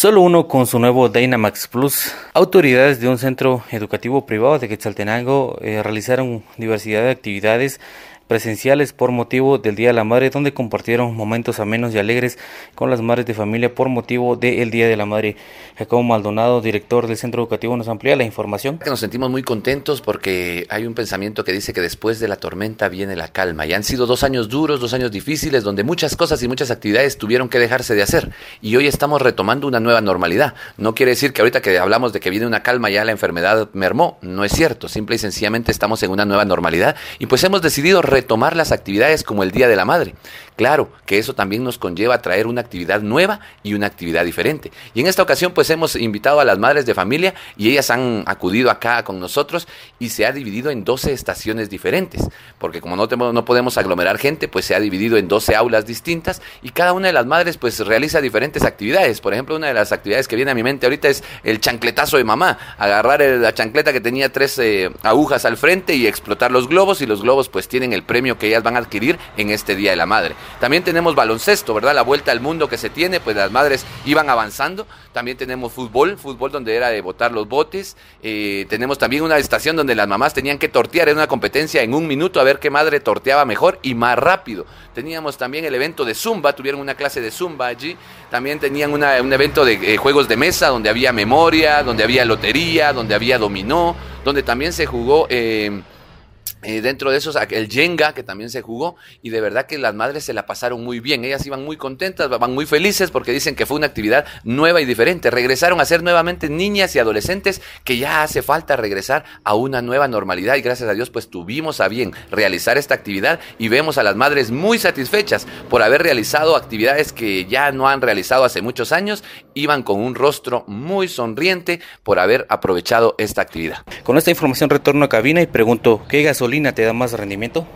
Solo uno con su nuevo Dynamax Plus. Autoridades de un centro educativo privado de Quetzaltenango eh, realizaron diversidad de actividades presenciales por motivo del Día de la Madre, donde compartieron momentos amenos y alegres con las madres de familia por motivo del Día de la Madre. Jacobo Maldonado, director del Centro Educativo, nos amplía la información. Nos sentimos muy contentos porque hay un pensamiento que dice que después de la tormenta viene la calma. Y han sido dos años duros, dos años difíciles, donde muchas cosas y muchas actividades tuvieron que dejarse de hacer. Y hoy estamos retomando una nueva normalidad. No quiere decir que ahorita que hablamos de que viene una calma ya la enfermedad mermó. No es cierto. Simple y sencillamente estamos en una nueva normalidad. Y pues hemos decidido retomar las actividades como el Día de la Madre. Claro que eso también nos conlleva a traer una actividad nueva y una actividad diferente. Y en esta ocasión pues hemos invitado a las madres de familia y ellas han acudido acá con nosotros y se ha dividido en 12 estaciones diferentes. Porque como no, no podemos aglomerar gente, pues se ha dividido en 12 aulas distintas y cada una de las madres pues realiza diferentes actividades. Por ejemplo, una de las actividades que viene a mi mente ahorita es el chancletazo de mamá. Agarrar la chancleta que tenía tres eh, agujas al frente y explotar los globos y los globos pues tienen el premio que ellas van a adquirir en este Día de la Madre. También tenemos baloncesto, ¿verdad? La vuelta al mundo que se tiene, pues las madres iban avanzando. También tenemos fútbol, fútbol donde era de botar los botes. Eh, tenemos también una estación donde las mamás tenían que tortear, era una competencia en un minuto a ver qué madre torteaba mejor y más rápido. Teníamos también el evento de Zumba, tuvieron una clase de Zumba allí. También tenían un evento de eh, juegos de mesa donde había memoria, donde había lotería, donde había dominó, donde también se jugó... Eh, eh, dentro de esos, el Jenga, que también se jugó, y de verdad que las madres se la pasaron muy bien. Ellas iban muy contentas, van muy felices porque dicen que fue una actividad nueva y diferente. Regresaron a ser nuevamente niñas y adolescentes que ya hace falta regresar a una nueva normalidad y gracias a Dios pues tuvimos a bien realizar esta actividad y vemos a las madres muy satisfechas por haber realizado actividades que ya no han realizado hace muchos años. Iban con un rostro muy sonriente por haber aprovechado esta actividad. Con esta información retorno a cabina y pregunto, ¿qué gasolina te da más rendimiento?